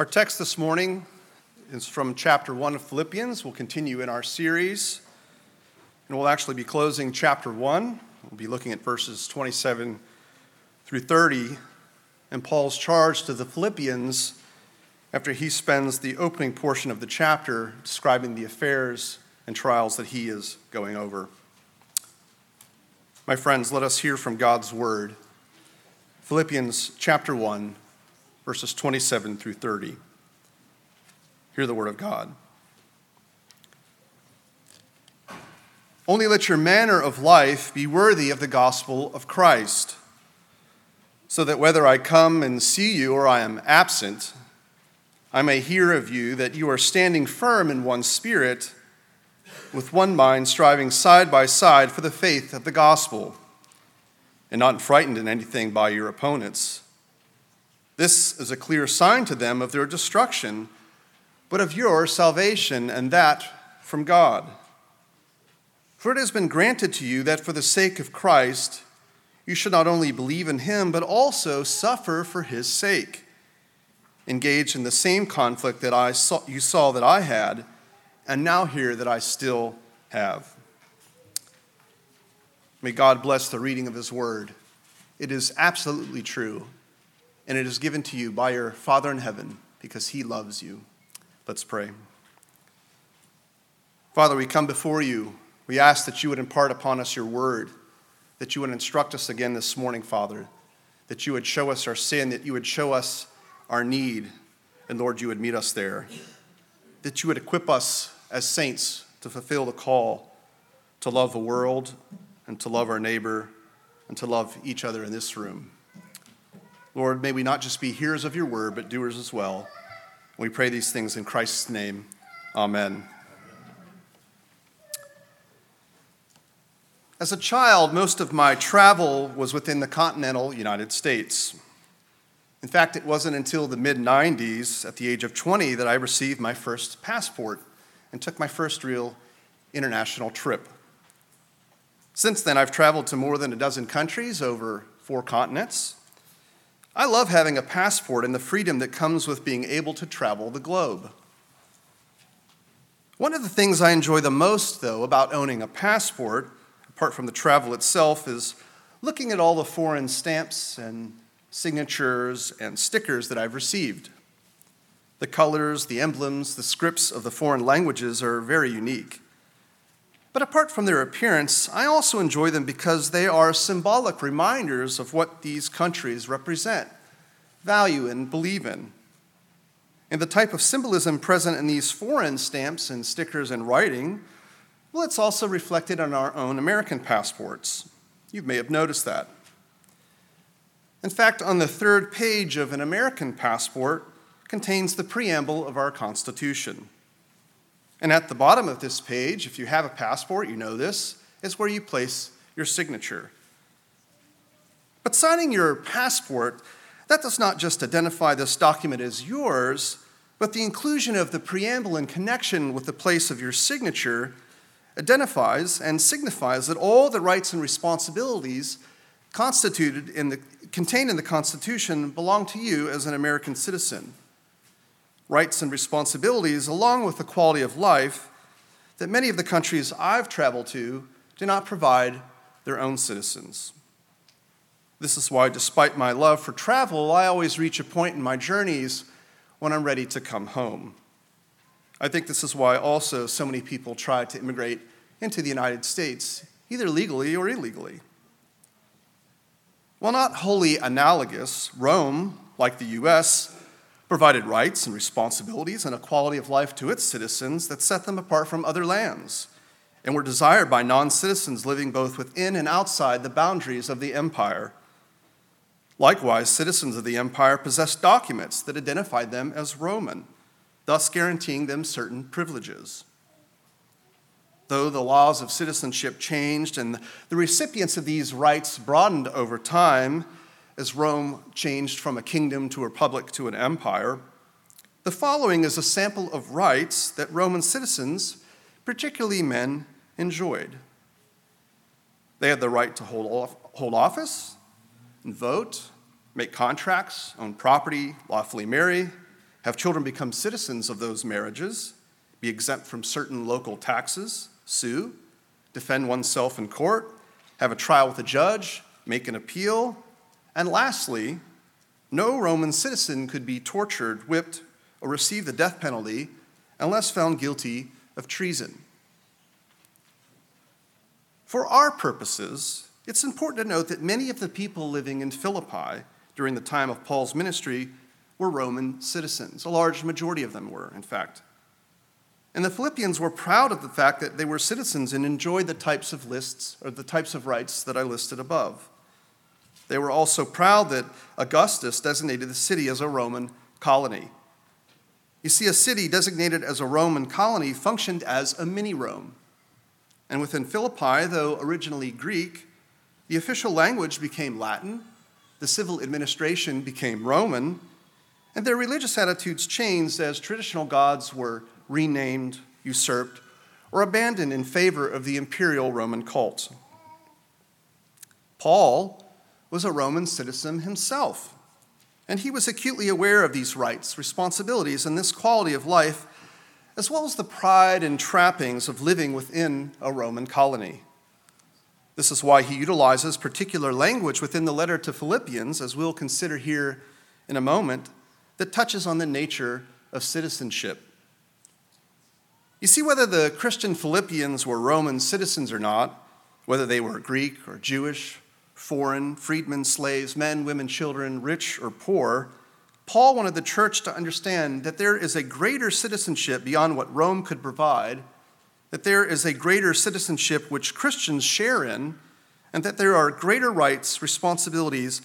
Our text this morning is from chapter 1 of Philippians. We'll continue in our series, and we'll actually be closing chapter 1. We'll be looking at verses 27 through 30, and Paul's charge to the Philippians after he spends the opening portion of the chapter describing the affairs and trials that he is going over. My friends, let us hear from God's word. Philippians chapter 1 verses 27 through 30. Hear the word of God. Only let your manner of life be worthy of the gospel of Christ, so that whether I come and see you or I am absent, I may hear of you that you are standing firm in one spirit, with one mind, striving side by side for the faith of the gospel, and not frightened in anything by your opponents this is a clear sign to them of their destruction, but of your salvation, and that from God. For it has been granted to you that for the sake of Christ, you should not only believe in him, but also suffer for his sake, Engage in the same conflict that I saw, you saw that I had, and now hear that I still have. May God bless the reading of his word. It is absolutely true and it is given to you by your Father in heaven because he loves you. Let's pray. Father, we come before you. We ask that you would impart upon us your word, that you would instruct us again this morning, Father, that you would show us our sin, that you would show us our need, and Lord, you would meet us there, that you would equip us as saints to fulfill the call to love the world and to love our neighbor and to love each other in this room. Lord, may we not just be hearers of your word, but doers as well. We pray these things in Christ's name. Amen. As a child, most of my travel was within the continental United States. In fact, it wasn't until the mid 90s, at the age of 20, that I received my first passport and took my first real international trip. Since then, I've traveled to more than a dozen countries over four continents. I love having a passport and the freedom that comes with being able to travel the globe. One of the things I enjoy the most, though, about owning a passport, apart from the travel itself, is looking at all the foreign stamps and signatures and stickers that I've received. The colors, the emblems, the scripts of the foreign languages are very unique. But apart from their appearance, I also enjoy them because they are symbolic reminders of what these countries represent, value, and believe in. And the type of symbolism present in these foreign stamps and stickers and writing, well, it's also reflected on our own American passports. You may have noticed that. In fact, on the third page of an American passport contains the preamble of our Constitution. And at the bottom of this page, if you have a passport, you know this, is where you place your signature. But signing your passport, that does not just identify this document as yours, but the inclusion of the preamble in connection with the place of your signature identifies and signifies that all the rights and responsibilities constituted in the, contained in the Constitution belong to you as an American citizen rights and responsibilities, along with the quality of life that many of the countries I've traveled to do not provide their own citizens. This is why, despite my love for travel, I always reach a point in my journeys when I'm ready to come home. I think this is why also so many people try to immigrate into the United States, either legally or illegally. While not wholly analogous, Rome, like the US, provided rights and responsibilities and a quality of life to its citizens that set them apart from other lands and were desired by non citizens living both within and outside the boundaries of the empire. Likewise, citizens of the empire possessed documents that identified them as Roman, thus guaranteeing them certain privileges. Though the laws of citizenship changed and the recipients of these rights broadened over time, as Rome changed from a kingdom to a republic to an empire, the following is a sample of rights that Roman citizens, particularly men, enjoyed. They had the right to hold, hold office and vote, make contracts, own property, lawfully marry, have children become citizens of those marriages, be exempt from certain local taxes, sue, defend oneself in court, have a trial with a judge, make an appeal, and lastly, no Roman citizen could be tortured, whipped, or receive the death penalty unless found guilty of treason. For our purposes, it's important to note that many of the people living in Philippi during the time of Paul's ministry were Roman citizens. A large majority of them were, in fact. And the Philippians were proud of the fact that they were citizens and enjoyed the types of lists or the types of rights that I listed above. They were also proud that Augustus designated the city as a Roman colony. You see, a city designated as a Roman colony functioned as a mini Rome. And within Philippi, though originally Greek, the official language became Latin, the civil administration became Roman, and their religious attitudes changed as traditional gods were renamed, usurped, or abandoned in favor of the imperial Roman cult. Paul was a Roman citizen himself, and he was acutely aware of these rights, responsibilities, and this quality of life, as well as the pride and trappings of living within a Roman colony. This is why he utilizes particular language within the letter to Philippians, as we'll consider here in a moment, that touches on the nature of citizenship. You see, whether the Christian Philippians were Roman citizens or not, whether they were Greek or Jewish, foreign, freedmen, slaves, men, women, children, rich or poor, Paul wanted the church to understand that there is a greater citizenship beyond what Rome could provide, that there is a greater citizenship which Christians share in, and that there are greater rights, responsibilities,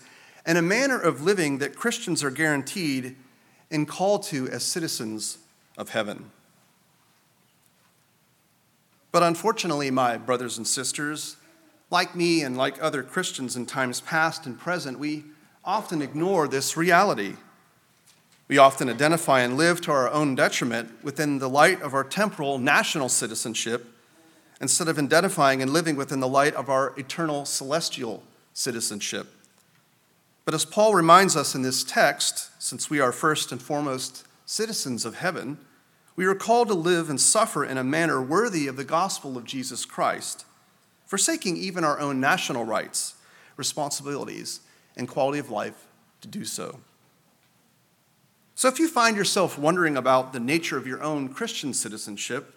and a manner of living that Christians are guaranteed and called to as citizens of heaven. But unfortunately, my brothers and sisters, like me and like other Christians in times past and present, we often ignore this reality. We often identify and live to our own detriment within the light of our temporal national citizenship instead of identifying and living within the light of our eternal celestial citizenship. But as Paul reminds us in this text, since we are first and foremost citizens of heaven, we are called to live and suffer in a manner worthy of the gospel of Jesus Christ, forsaking even our own national rights, responsibilities, and quality of life to do so. So, if you find yourself wondering about the nature of your own Christian citizenship,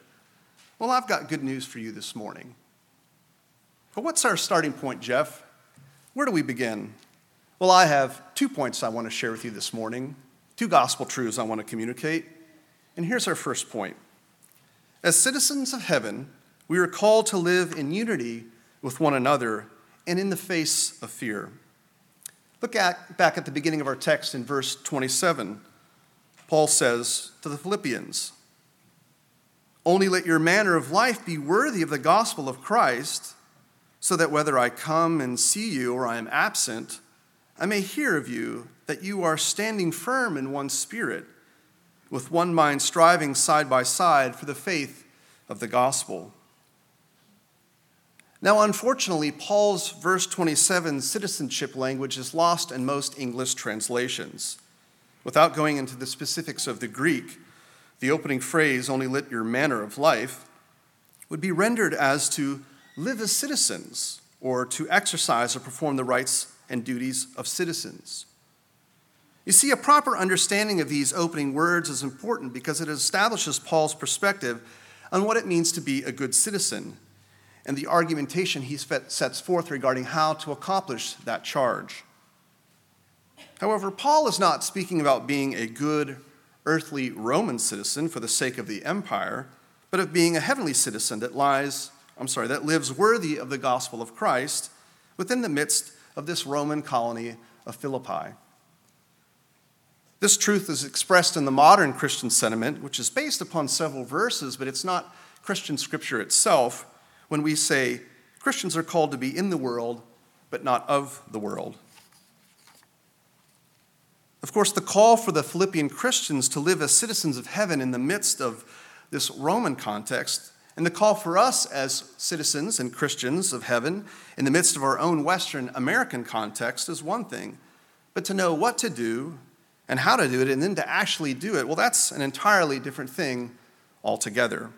well, I've got good news for you this morning. But what's our starting point, Jeff? Where do we begin? Well, I have two points I want to share with you this morning, two gospel truths I want to communicate. And here's our first point As citizens of heaven, we are called to live in unity with one another and in the face of fear. Look at, back at the beginning of our text in verse 27. Paul says to the Philippians, Only let your manner of life be worthy of the gospel of Christ, so that whether I come and see you or I am absent, I may hear of you that you are standing firm in one spirit, with one mind striving side by side for the faith of the gospel. Now, unfortunately, Paul's verse 27 citizenship language is lost in most English translations. Without going into the specifics of the Greek, the opening phrase, only let your manner of life, would be rendered as to live as citizens or to exercise or perform the rights and duties of citizens. You see, a proper understanding of these opening words is important because it establishes Paul's perspective on what it means to be a good citizen and the argumentation he sets forth regarding how to accomplish that charge. However, Paul is not speaking about being a good earthly Roman citizen for the sake of the empire, but of being a heavenly citizen that lies, I'm sorry, that lives worthy of the gospel of Christ within the midst of this Roman colony of Philippi. This truth is expressed in the modern Christian sentiment, which is based upon several verses, but it's not Christian scripture itself, when we say Christians are called to be in the world, but not of the world. Of course, the call for the Philippian Christians to live as citizens of heaven in the midst of this Roman context and the call for us as citizens and Christians of heaven in the midst of our own Western American context is one thing, but to know what to do and how to do it, and then to actually do it, well, that's an entirely different thing altogether.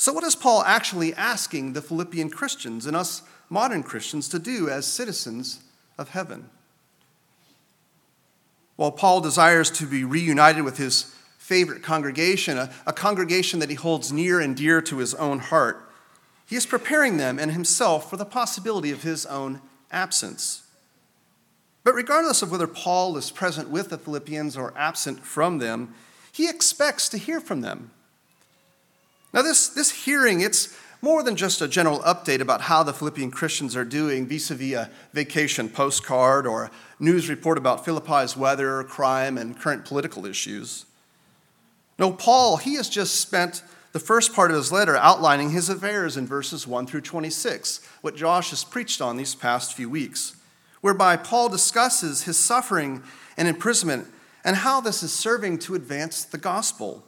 So, what is Paul actually asking the Philippian Christians and us modern Christians to do as citizens of heaven? While Paul desires to be reunited with his favorite congregation, a, a, congregation that he holds near and dear to his own heart, he is preparing them and himself for the possibility of his own absence. But regardless of whether Paul is present with the Philippians or absent from them, he expects to hear from them. Now, this, this hearing, it's more than just a general update about how the Philippian Christians are doing vis a vis a vacation postcard or a news report about Philippi's weather, crime, and current political issues. No, Paul, he has just spent the first part of his letter outlining his affairs in verses 1 through 26, what Josh has preached on these past few weeks, whereby Paul discusses his suffering and imprisonment and how this is serving to advance the gospel,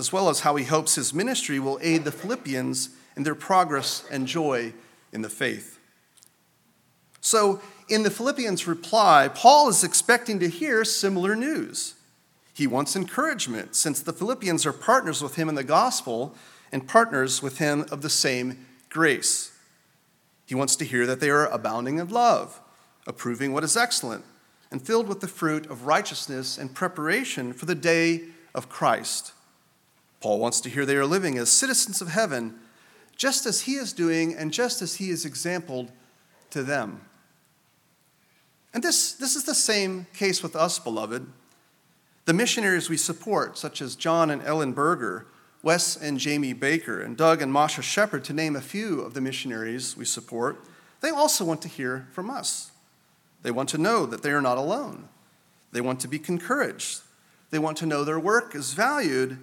as well as how he hopes his ministry will aid the Philippians in their progress and joy in the faith. So, in the Philippians' reply, Paul is expecting to hear similar news. He wants encouragement, since the Philippians are partners with him in the gospel and partners with him of the same grace. He wants to hear that they are abounding in love, approving what is excellent, and filled with the fruit of righteousness and preparation for the day of Christ. Paul wants to hear they are living as citizens of heaven, just as he is doing and just as he is exampled to them. And this, this is the same case with us, beloved. The missionaries we support, such as John and Ellen Berger, Wes and Jamie Baker, and Doug and Masha Shepard, to name a few of the missionaries we support, they also want to hear from us. They want to know that they are not alone. They want to be encouraged. They want to know their work is valued.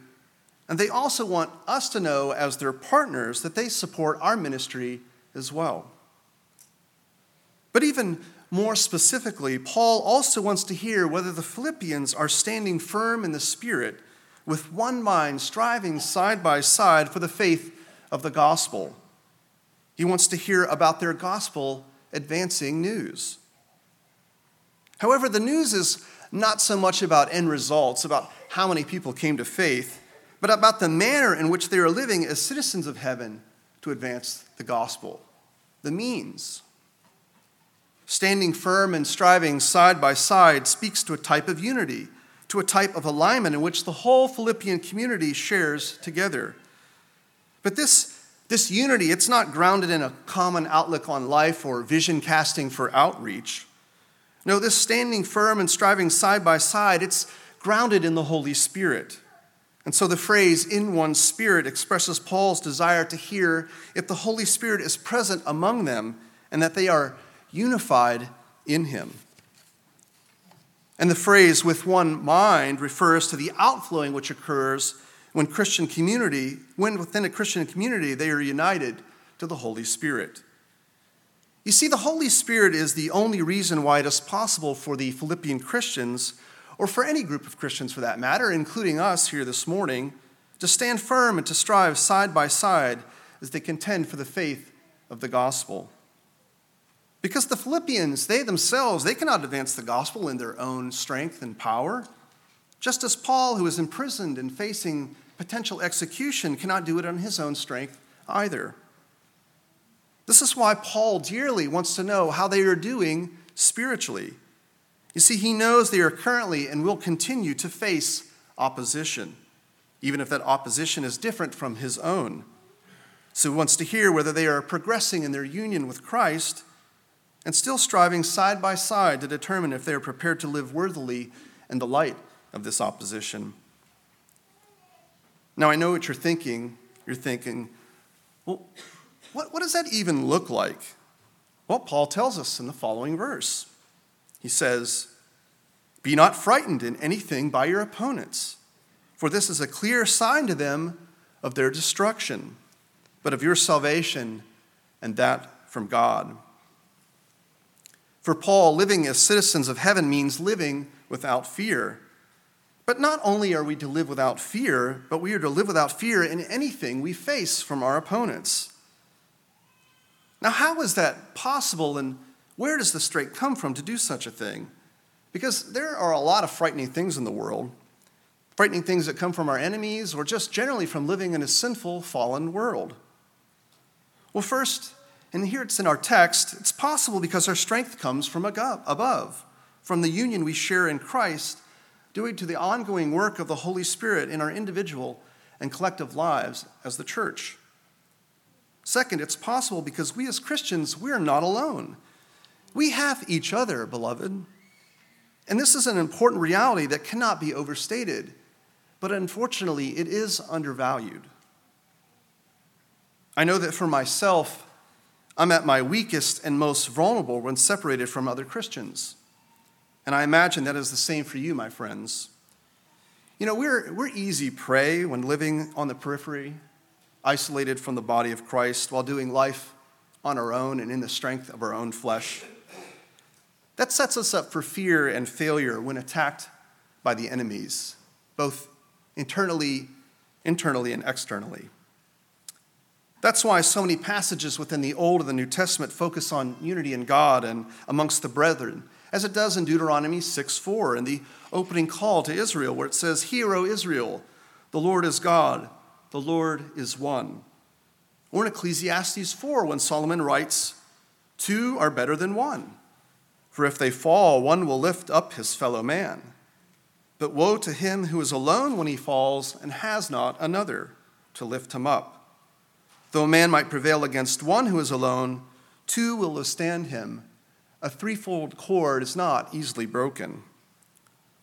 And they also want us to know, as their partners, that they support our ministry as well. But even more specifically, Paul also wants to hear whether the Philippians are standing firm in the Spirit, with one mind, striving side by side for the faith of the gospel. He wants to hear about their gospel advancing news. However, the news is not so much about end results, about how many people came to faith, but about the manner in which they are living as citizens of heaven to advance the gospel. The means. Standing firm and striving side by side speaks to a type of unity, to a type of alignment in which the whole Philippian community shares together. But this, this unity, it's not grounded in a common outlook on life or vision casting for outreach. No, this standing firm and striving side by side, it's grounded in the Holy Spirit. And so the phrase in one spirit expresses Paul's desire to hear if the Holy Spirit is present among them and that they are unified in him. And the phrase with one mind refers to the outflowing which occurs when Christian community, when within a Christian community they are united to the Holy Spirit. You see, the Holy Spirit is the only reason why it is possible for the Philippian Christians, or for any group of Christians for that matter, including us here this morning, to stand firm and to strive side by side as they contend for the faith of the gospel. Because the Philippians, they themselves, they cannot advance the gospel in their own strength and power. Just as Paul, who is imprisoned and facing potential execution, cannot do it on his own strength either. This is why Paul dearly wants to know how they are doing spiritually. You see, he knows they are currently and will continue to face opposition, even if that opposition is different from his own. So he wants to hear whether they are progressing in their union with Christ and still striving side by side to determine if they are prepared to live worthily in the light of this opposition. Now, I know what you're thinking. You're thinking, well, what, what does that even look like? Well, Paul tells us in the following verse. He says, Be not frightened in anything by your opponents, for this is a clear sign to them of their destruction, but of your salvation, and that from God. For Paul, living as citizens of heaven means living without fear. But not only are we to live without fear, but we are to live without fear in anything we face from our opponents. Now, how is that possible, and where does the strength come from to do such a thing? Because there are a lot of frightening things in the world, frightening things that come from our enemies or just generally from living in a sinful, fallen world. Well, first, and here it's in our text, it's possible because our strength comes from above, from the union we share in Christ, due to the ongoing work of the Holy Spirit in our individual and collective lives as the church. Second, it's possible because we as Christians, we're not alone. We have each other, beloved. And this is an important reality that cannot be overstated, but unfortunately, it is undervalued. I know that for myself, I'm at my weakest and most vulnerable when separated from other Christians. And I imagine that is the same for you, my friends. You know, we're, we're easy prey when living on the periphery, isolated from the body of Christ, while doing life on our own and in the strength of our own flesh. That sets us up for fear and failure when attacked by the enemies, both internally, internally and externally. That's why so many passages within the Old and the New Testament focus on unity in God and amongst the brethren, as it does in Deuteronomy 6 4 in the opening call to Israel, where it says, Hear, O Israel, the Lord is God, the Lord is one. Or in Ecclesiastes 4, when Solomon writes, Two are better than one, for if they fall, one will lift up his fellow man. But woe to him who is alone when he falls and has not another to lift him up. Though a man might prevail against one who is alone, two will withstand him. A threefold cord is not easily broken.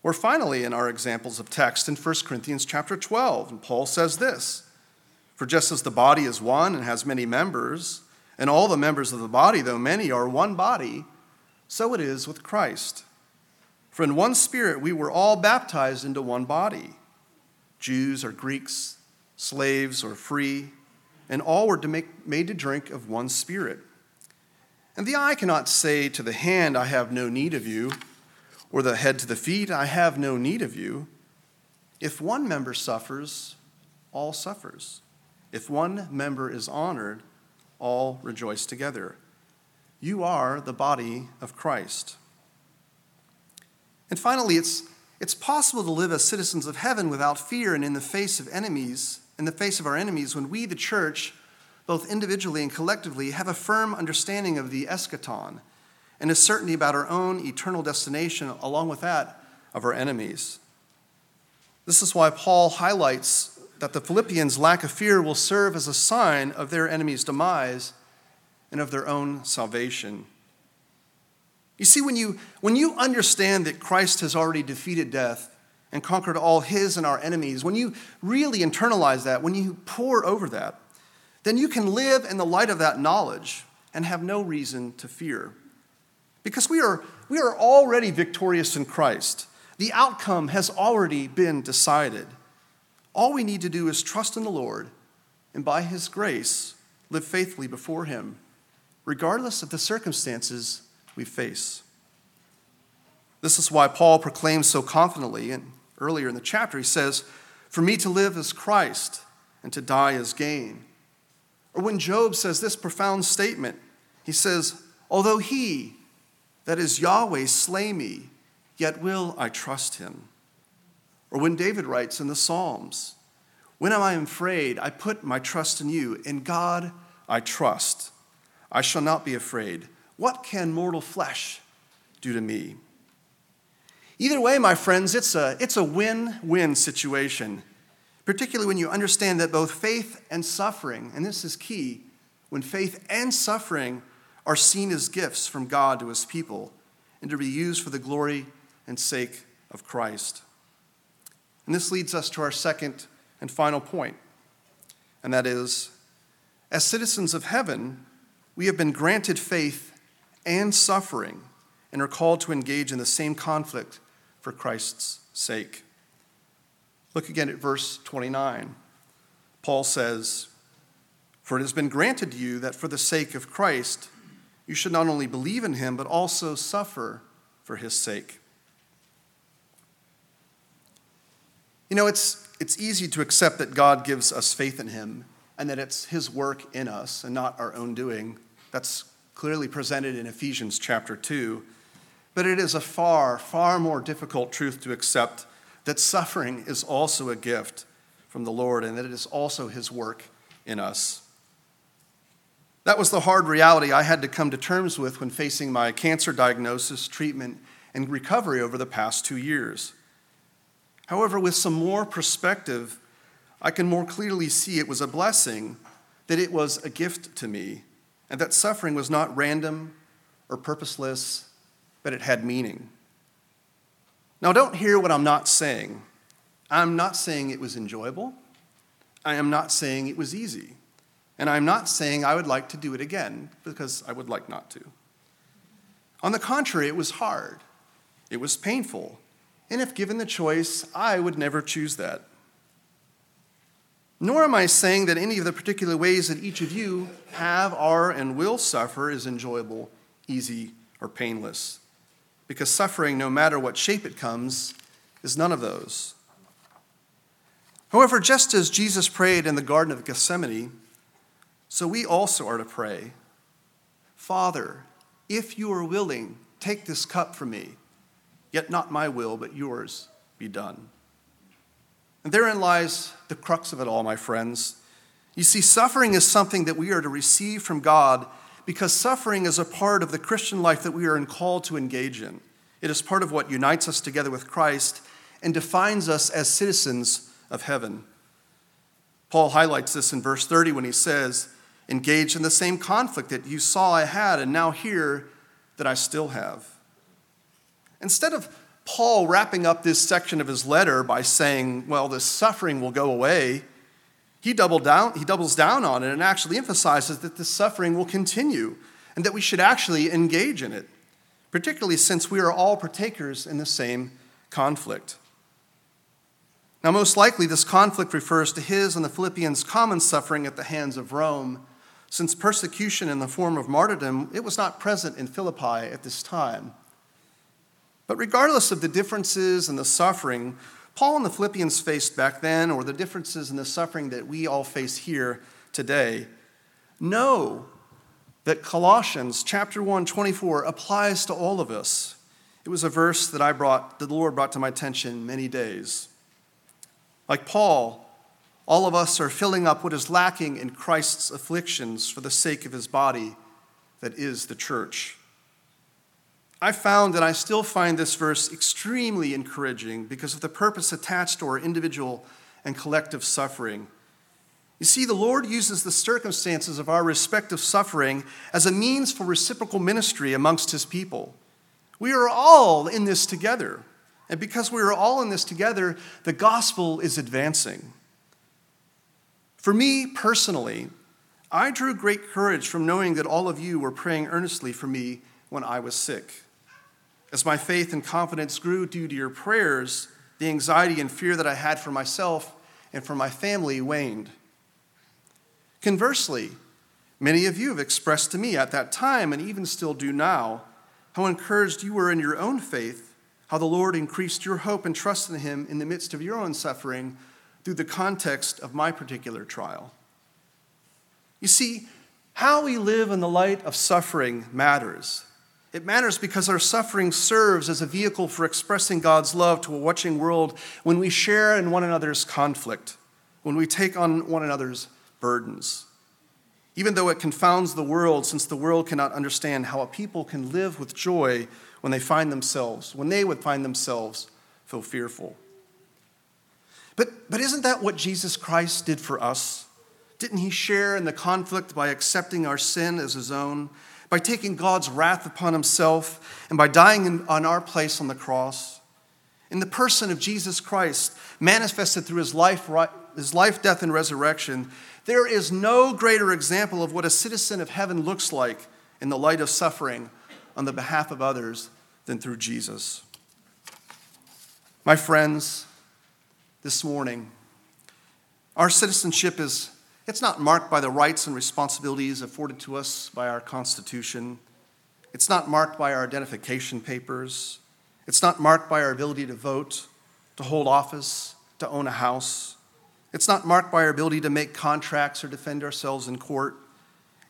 Or finally, in our examples of text in 1 Corinthians chapter 12, and Paul says this For just as the body is one and has many members, and all the members of the body, though many, are one body, so it is with Christ. For in one spirit we were all baptized into one body Jews or Greeks, slaves or free and all were to make, made to drink of one spirit. And the eye cannot say to the hand, I have no need of you, or the head to the feet, I have no need of you. If one member suffers, all suffers. If one member is honored, all rejoice together. You are the body of Christ. And finally, it's, it's possible to live as citizens of heaven without fear and in the face of enemies in the face of our enemies when we, the church, both individually and collectively, have a firm understanding of the eschaton and a certainty about our own eternal destination, along with that of our enemies. This is why Paul highlights that the Philippians' lack of fear will serve as a sign of their enemies' demise and of their own salvation. You see, when you, when you understand that Christ has already defeated death, and conquered all his and our enemies, when you really internalize that, when you pore over that, then you can live in the light of that knowledge and have no reason to fear. Because we are, we are already victorious in Christ. The outcome has already been decided. All we need to do is trust in the Lord and by his grace live faithfully before him, regardless of the circumstances we face. This is why Paul proclaims so confidently and earlier in the chapter, he says, For me to live is Christ, and to die is gain. Or when Job says this profound statement, he says, Although he, that is Yahweh, slay me, yet will I trust him. Or when David writes in the Psalms, When am I afraid? I put my trust in you. In God I trust. I shall not be afraid. What can mortal flesh do to me? Either way, my friends, it's a, it's a win win situation, particularly when you understand that both faith and suffering, and this is key, when faith and suffering are seen as gifts from God to his people and to be used for the glory and sake of Christ. And this leads us to our second and final point, and that is as citizens of heaven, we have been granted faith and suffering and are called to engage in the same conflict for Christ's sake. Look again at verse 29. Paul says, For it has been granted to you that for the sake of Christ, you should not only believe in him, but also suffer for his sake. You know, it's, it's easy to accept that God gives us faith in him and that it's his work in us and not our own doing. That's clearly presented in Ephesians chapter 2. But it is a far, far more difficult truth to accept that suffering is also a gift from the Lord and that it is also His work in us. That was the hard reality I had to come to terms with when facing my cancer diagnosis, treatment, and recovery over the past two years. However, with some more perspective, I can more clearly see it was a blessing, that it was a gift to me, and that suffering was not random or purposeless, but it had meaning. Now, don't hear what I'm not saying. I'm not saying it was enjoyable. I am not saying it was easy. And I'm not saying I would like to do it again, because I would like not to. On the contrary, it was hard. It was painful. And if given the choice, I would never choose that. Nor am I saying that any of the particular ways that each of you have, are, and will suffer is enjoyable, easy, or painless. Because suffering, no matter what shape it comes, is none of those. However, just as Jesus prayed in the Garden of Gethsemane, so we also are to pray Father, if you are willing, take this cup from me, yet not my will, but yours be done. And therein lies the crux of it all, my friends. You see, suffering is something that we are to receive from God because suffering is a part of the Christian life that we are called to engage in. It is part of what unites us together with Christ and defines us as citizens of heaven. Paul highlights this in verse 30 when he says, Engage in the same conflict that you saw I had and now hear that I still have. Instead of Paul wrapping up this section of his letter by saying, well, this suffering will go away, he, down, he doubles down on it and actually emphasizes that this suffering will continue and that we should actually engage in it, particularly since we are all partakers in the same conflict. Now, most likely, this conflict refers to his and the Philippians' common suffering at the hands of Rome, since persecution in the form of martyrdom, it was not present in Philippi at this time. But regardless of the differences and the suffering Paul and the Philippians faced back then, or the differences in the suffering that we all face here today, know that Colossians chapter 1, 24 applies to all of us. It was a verse that I brought, that the Lord brought to my attention many days. Like Paul, all of us are filling up what is lacking in Christ's afflictions for the sake of his body, that is the church. I found that I still find this verse extremely encouraging because of the purpose attached to our individual and collective suffering. You see, the Lord uses the circumstances of our respective suffering as a means for reciprocal ministry amongst His people. We are all in this together. And because we are all in this together, the gospel is advancing. For me personally, I drew great courage from knowing that all of you were praying earnestly for me when I was sick. As my faith and confidence grew due to your prayers, the anxiety and fear that I had for myself and for my family waned. Conversely, many of you have expressed to me at that time, and even still do now, how encouraged you were in your own faith, how the Lord increased your hope and trust in Him in the midst of your own suffering through the context of my particular trial. You see, how we live in the light of suffering matters. It matters because our suffering serves as a vehicle for expressing God's love to a watching world when we share in one another's conflict, when we take on one another's burdens. Even though it confounds the world, since the world cannot understand how a people can live with joy when they find themselves, when they would find themselves feel fearful. But, but isn't that what Jesus Christ did for us? Didn't he share in the conflict by accepting our sin as his own? By taking God's wrath upon himself and by dying in, on our place on the cross. In the person of Jesus Christ, manifested through his life, his life, death, and resurrection, there is no greater example of what a citizen of heaven looks like in the light of suffering on the behalf of others than through Jesus. My friends, this morning, our citizenship is it's not marked by the rights and responsibilities afforded to us by our Constitution. It's not marked by our identification papers. It's not marked by our ability to vote, to hold office, to own a house. It's not marked by our ability to make contracts or defend ourselves in court.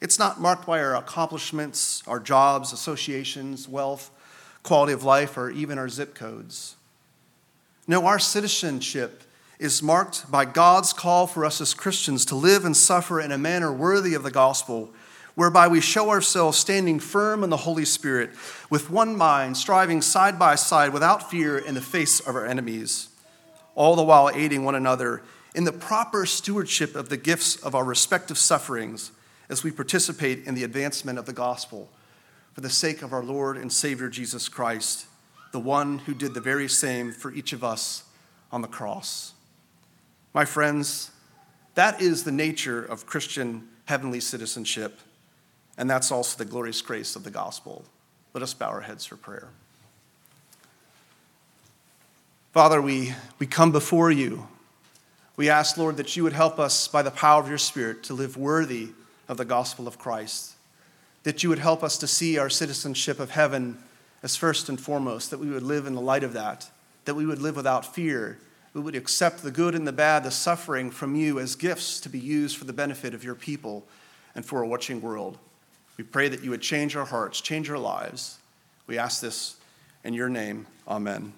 It's not marked by our accomplishments, our jobs, associations, wealth, quality of life, or even our zip codes. No, our citizenship is marked by God's call for us as Christians to live and suffer in a manner worthy of the gospel, whereby we show ourselves standing firm in the Holy Spirit, with one mind, striving side by side without fear in the face of our enemies, all the while aiding one another in the proper stewardship of the gifts of our respective sufferings as we participate in the advancement of the gospel for the sake of our Lord and Savior Jesus Christ, the one who did the very same for each of us on the cross. My friends, that is the nature of Christian heavenly citizenship, and that's also the glorious grace of the gospel. Let us bow our heads for prayer. Father, we, we come before you. We ask, Lord, that you would help us by the power of your Spirit to live worthy of the gospel of Christ, that you would help us to see our citizenship of heaven as first and foremost, that we would live in the light of that, that we would live without fear we would accept the good and the bad, the suffering from you as gifts to be used for the benefit of your people and for a watching world. We pray that you would change our hearts, change our lives. We ask this in your name. Amen.